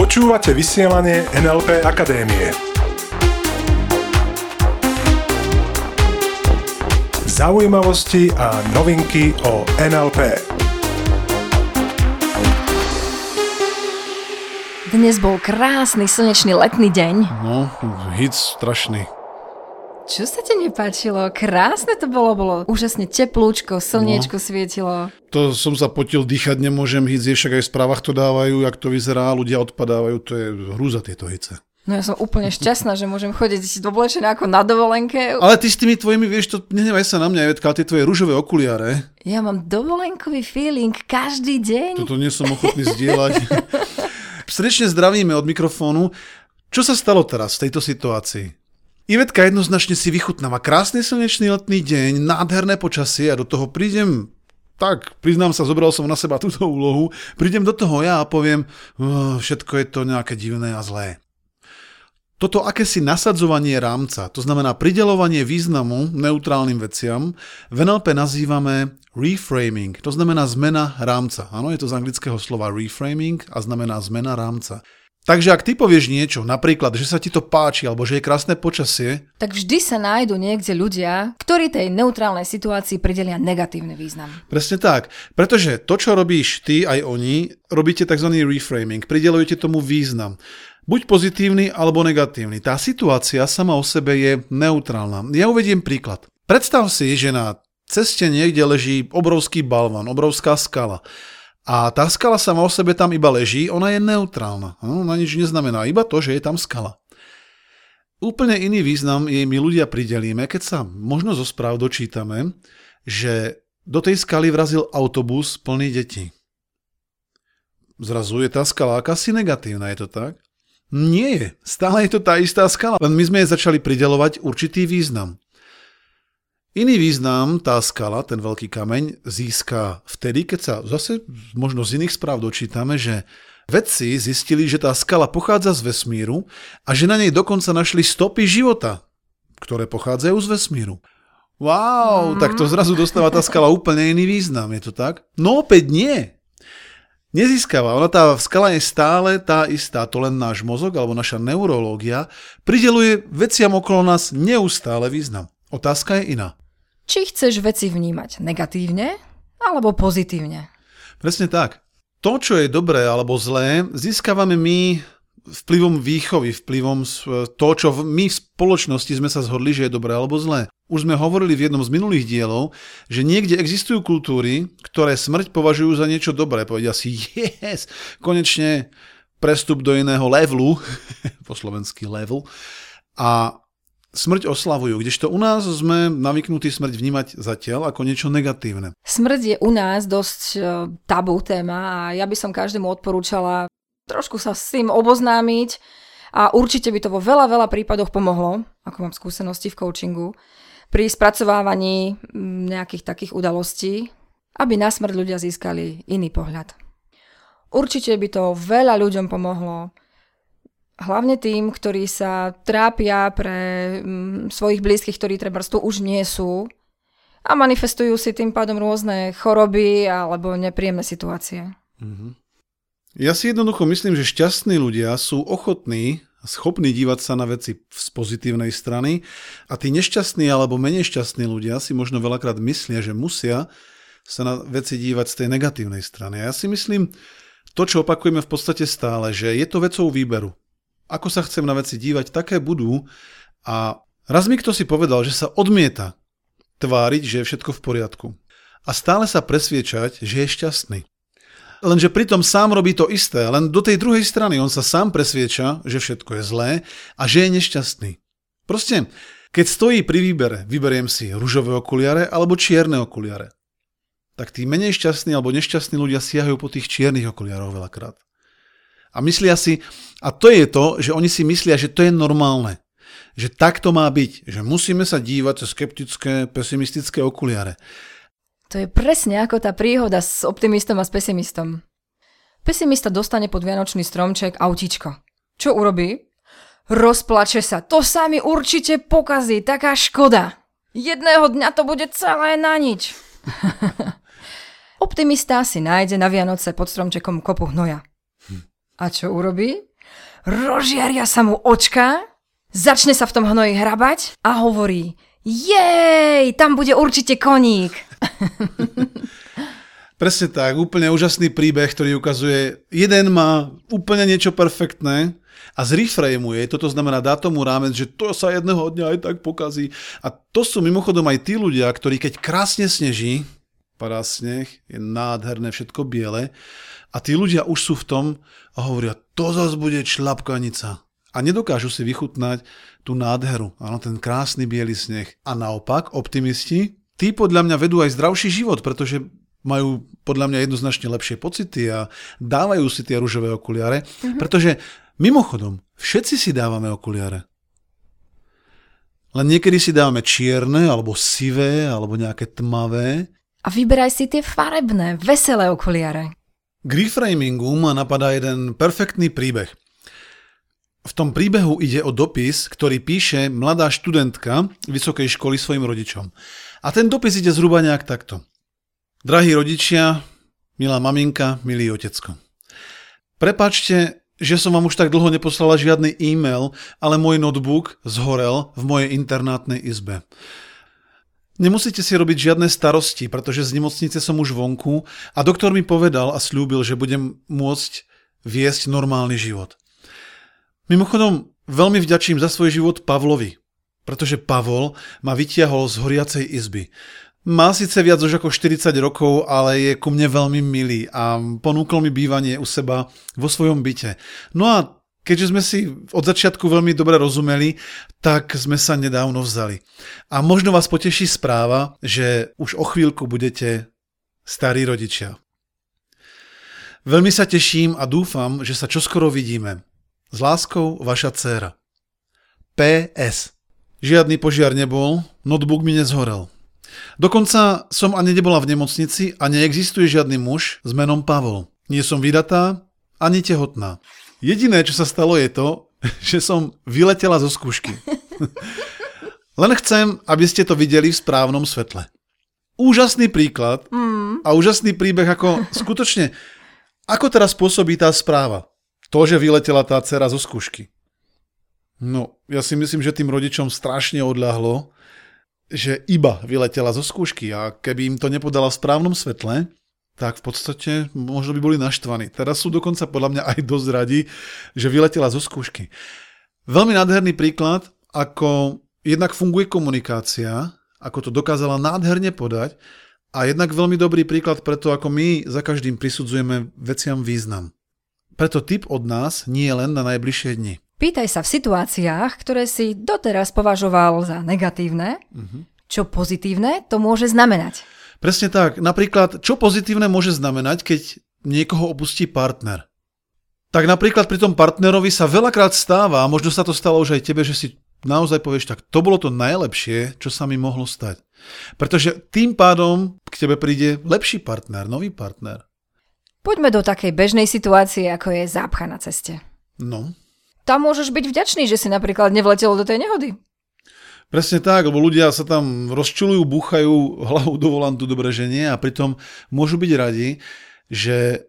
Počúvate vysielanie NLP Akadémie. Zaujímavosti a novinky o NLP. Dnes bol krásny slnečný letný deň. No, hit strašný. Čo sa ti nepáčilo? Krásne to bolo, bolo úžasne teplúčko, slniečko No. svietilo. To som sa potil, dýchať nemôžem, hic je, však aj v správach to dávajú, jak to vyzerá, ľudia odpadávajú, to je hrúza tieto hice. No ja som úplne šťastná, že môžem chodiť oblečená ako na dovolenke. Ale ty s tými tvojimi, vieš, to nenevaj sa na mňa, Evetka, tie tvoje rúžové okuliare, Ja mám dovolenkový feeling každý deň. toto nie som ochotný zdieľať. Srdečne zdravíme od mikrofónu. Čo sa stalo teraz v tejto situácii? Ivetka jednoznačne si vychutnáva krásny slnečný letný deň, nádherné počasie a do toho prídem tak, priznám sa, zobral som na seba túto úlohu, prídem do toho ja a poviem, "Oh, všetko je to nejaké divné a zlé. Toto akési nasadzovanie rámca, to znamená pridelovanie významu neutrálnym veciam, v NLP nazývame reframing, to znamená zmena rámca. Áno, je to z anglického slova reframing a znamená zmena rámca. Takže ak ty povieš niečo, napríklad, že sa ti to páči, alebo že je krásne počasie, Tak vždy sa nájdu niekde ľudia, ktorí tej neutrálnej situácii pridelia negatívny význam. Presne tak. Pretože to, čo robíš ty aj oni, robíte tzv. reframing, pridelujete tomu význam. Buď pozitívny alebo negatívny. Tá situácia sama o sebe je neutrálna. Ja uvediem príklad. Predstav si, že na ceste niekde leží obrovský balvan, obrovská skala. A tá skala sama o sebe tam iba leží, ona je neutrálna. No, Ona nič neznamená, iba to, že je tam skala. Úplne iný význam jej my ľudia pridelíme, keď sa možno zo správ dočítame, že do tej skaly vrazil autobus plný detí. Zrazu je tá skala akási negatívna, je to tak? Nie. Stále je to tá istá skala, len my sme jej začali pridelovať určitý význam. Iný význam tá skala, ten veľký kameň, získa vtedy, keď sa zase možno z iných správ dočítame, že vedci zistili, že tá skala pochádza z vesmíru a že na nej dokonca našli stopy života, ktoré pochádzajú z vesmíru. Wow, tak to zrazu dostáva tá skala úplne iný význam, je to tak? No opäť nie. Nezískava, ona tá skala je stále tá istá, to len náš mozog alebo naša neurológia prideluje veciam okolo nás neustále význam. Otázka je iná. Či chceš veci vnímať negatívne alebo pozitívne? Presne tak. To, čo je dobré alebo zlé, získavame my vplyvom výchovy, vplyvom s- to, čo my v spoločnosti sme sa zhodli, že je dobré alebo zlé. Už sme hovorili v jednom z minulých dielov, že niekde existujú kultúry, ktoré smrť považujú za niečo dobré. Povedia si, yes, konečne prestup do iného levelu, po slovensky level, a smrť oslavujú, kdežto u nás sme navyknutí smrť vnímať zatiaľ ako niečo negatívne. Smrť je u nás dosť e, tabu téma a ja by som každému odporúčala trošku sa s tým oboznámiť a určite by to vo veľa, veľa prípadoch pomohlo, ako mám skúsenosti v coachingu, pri spracovávaní mm, nejakých takých udalostí, aby na smrť ľudia získali iný pohľad. Určite by to veľa ľuďom pomohlo, hlavne tým, ktorí sa trápia pre mm, svojich blízkych, ktorí treba tu už nie sú, a manifestujú si tým pádom rôzne choroby alebo nepríjemné situácie. Ja si jednoducho myslím, že šťastní ľudia sú ochotní a schopní dívať sa na veci z pozitívnej strany a tí nešťastní alebo menej šťastní ľudia si možno veľakrát myslia, že musia sa na veci dívať z tej negatívnej strany. A ja si myslím, to, čo opakujeme v podstate stále, že je to vecou výberu. Ako sa chcem na veci dívať, také budú a raz mi kto si povedal, že sa odmieta tváriť, že je všetko v poriadku. A stále sa presviečať, že je šťastný. Lenže pritom sám robí to isté, len do tej druhej strany on sa sám presvieča, že všetko je zlé a že je nešťastný. Proste, keď stojí pri výbere, vyberiem si ružové okuliare alebo čierne okuliare, tak tí menej šťastní alebo nešťastní ľudia siahajú po tých čiernych okuliaroch veľakrát. A myslia si, a to je to, že oni si myslia, že to je normálne. Že tak má byť, že musíme sa dívať cez skeptické, pesimistické okuliare. To je presne ako tá príhoda s optimistom a s pesimistom. Pesimista dostane pod vianočný stromček autíčko. Čo urobí? Rozplače sa. To sa mi určite pokazí, taká škoda. Jedného dňa to bude celé na nič. Optimista si nájde na Vianoce pod stromčekom kopu hnoja. A čo urobí? Rozžiaria sa mu očka, začne sa v tom hnoji hrabať a hovorí jej, tam bude určite koník. Presne tak, úplne úžasný príbeh, ktorý ukazuje, jeden má úplne niečo perfektné a zreframeuje, toto znamená dá tomu rámec, že to sa jedného dňa aj tak pokazí. A to sú mimochodom aj tí ľudia, ktorí keď krásne sneží, padá sneh, je nádherné, všetko biele, a tí ľudia už sú v tom a hovoria, to zase bude šlapkanica. A nedokážu si vychutnať tú nádheru, áno, ten krásny biely sneh. A naopak, optimisti, tí podľa mňa vedú aj zdravší život, pretože majú podľa mňa jednoznačne lepšie pocity a dávajú si tie rúžové okuliare, mm-hmm. pretože mimochodom, všetci si dávame okuliare. Len niekedy si dávame čierne, alebo sivé, alebo nejaké tmavé. A vyberaj si tie farebné, veselé okuliare. K reframingu ma napadá jeden perfektný príbeh. V tom príbehu ide o dopis, ktorý píše mladá študentka vysokej školy svojim rodičom. A ten dopis ide zhruba nejak takto. Drahí rodičia, milá maminka, milý otecko. Prepačte, že som vám už tak dlho neposlala žiadny e-mail, ale môj notebook zhorel v mojej internátnej izbe. Nemusíte si robiť žiadne starosti, pretože z nemocnice som už vonku a doktor mi povedal a slúbil, že budem môcť viesť normálny život. Mimochodom, veľmi vďačím za svoj život Pavlovi, pretože Pavol ma vytiahol z horiacej izby. Má síce viac už ako 40 rokov, ale je ku mne veľmi milý a ponúkol mi bývanie u seba vo svojom byte. No a keďže sme si od začiatku veľmi dobre rozumeli, tak sme sa nedávno vzali. A možno vás poteší správa, že už o chvíľku budete starí rodičia. Veľmi sa teším a dúfam, že sa čoskoro vidíme. S láskou, vaša dcéra. PS. Žiadny požiar nebol, notebook mi nezhorel. Dokonca som ani nebola v nemocnici a neexistuje žiadny muž s menom Pavol. Nie som vydatá ani tehotná. Jediné, čo sa stalo, je to, že som vyletela zo skúšky. Len chcem, aby ste to videli v správnom svetle. Úžasný príklad mm. a úžasný príbeh, ako skutočne, ako teraz pôsobí tá správa. To, že vyletela tá dcera zo skúšky. No, ja si myslím, že tým rodičom strašne odľahlo, že iba vyletela zo skúšky a keby im to nepodala v správnom svetle, tak v podstate možno by boli naštvaní. Teraz sú dokonca podľa mňa aj dosť radi, že vyletela zo skúšky. Veľmi nádherný príklad, ako jednak funguje komunikácia, ako to dokázala nádherne podať a jednak veľmi dobrý príklad preto, ako my za každým prisudzujeme veciam význam. Preto tip od nás nie je len na najbližšie dni. Pýtaj sa v situáciách, ktoré si doteraz považoval za negatívne, uh-huh. čo pozitívne to môže znamenať. Presne tak. Napríklad, čo pozitívne môže znamenať, keď niekoho opustí partner? Tak napríklad pri tom partnerovi sa veľakrát stáva, a možno sa to stalo už aj tebe, že si naozaj povieš tak, to bolo to najlepšie, čo sa mi mohlo stať. Pretože tým pádom k tebe príde lepší partner, nový partner. Poďme do takej bežnej situácie, ako je zápcha na ceste. No tam môžeš byť vďačný, že si napríklad nevletel do tej nehody. Presne tak, lebo ľudia sa tam rozčulujú, búchajú hlavou do volantu, dobre že nie, a pritom môžu byť radi, že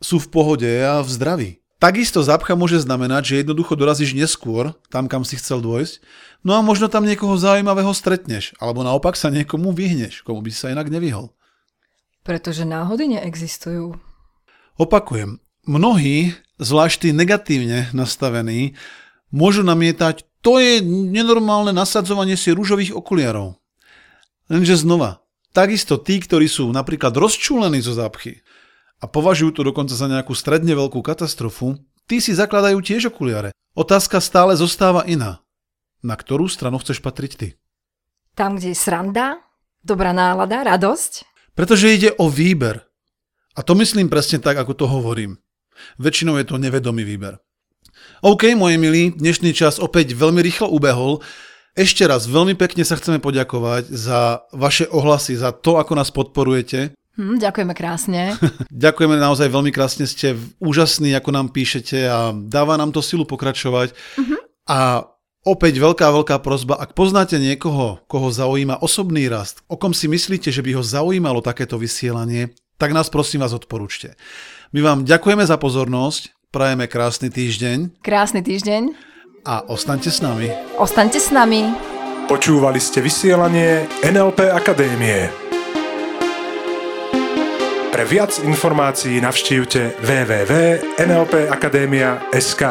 sú v pohode a v zdraví. Takisto zapcha môže znamenať, že jednoducho dorazíš neskôr, tam kam si chcel dôjsť, no a možno tam niekoho zaujímavého stretneš, alebo naopak sa niekomu vyhneš, komu by sa inak nevyhol. Pretože náhody neexistujú. Opakujem, mnohí zvlášť tí negatívne nastavení, môžu namietať, to je nenormálne nasadzovanie si rúžových okuliarov. Lenže znova, takisto tí, ktorí sú napríklad rozčúlení zo zápchy a považujú to dokonca za nejakú stredne veľkú katastrofu, tí si zakladajú tiež okuliare. Otázka stále zostáva iná. Na ktorú stranu chceš patriť ty? Tam, kde je sranda, dobrá nálada, radosť? Pretože ide o výber. A to myslím presne tak, ako to hovorím. Väčšinou je to nevedomý výber. OK, moji milí, dnešný čas opäť veľmi rýchlo ubehol. Ešte raz veľmi pekne sa chceme poďakovať za vaše ohlasy, za to, ako nás podporujete. Hm, ďakujeme krásne. ďakujeme naozaj veľmi krásne, ste úžasní, ako nám píšete a dáva nám to silu pokračovať. Uh-huh. A opäť veľká, veľká prozba, ak poznáte niekoho, koho zaujíma osobný rast, o kom si myslíte, že by ho zaujímalo takéto vysielanie, tak nás prosím vás odporúčte. My vám ďakujeme za pozornosť, prajeme krásny týždeň Krásny týždeň. a ostaňte s nami. Ostaňte s nami. Počúvali ste vysielanie NLP Akadémie. Pre viac informácií navštívte www.nlpakademia.sk.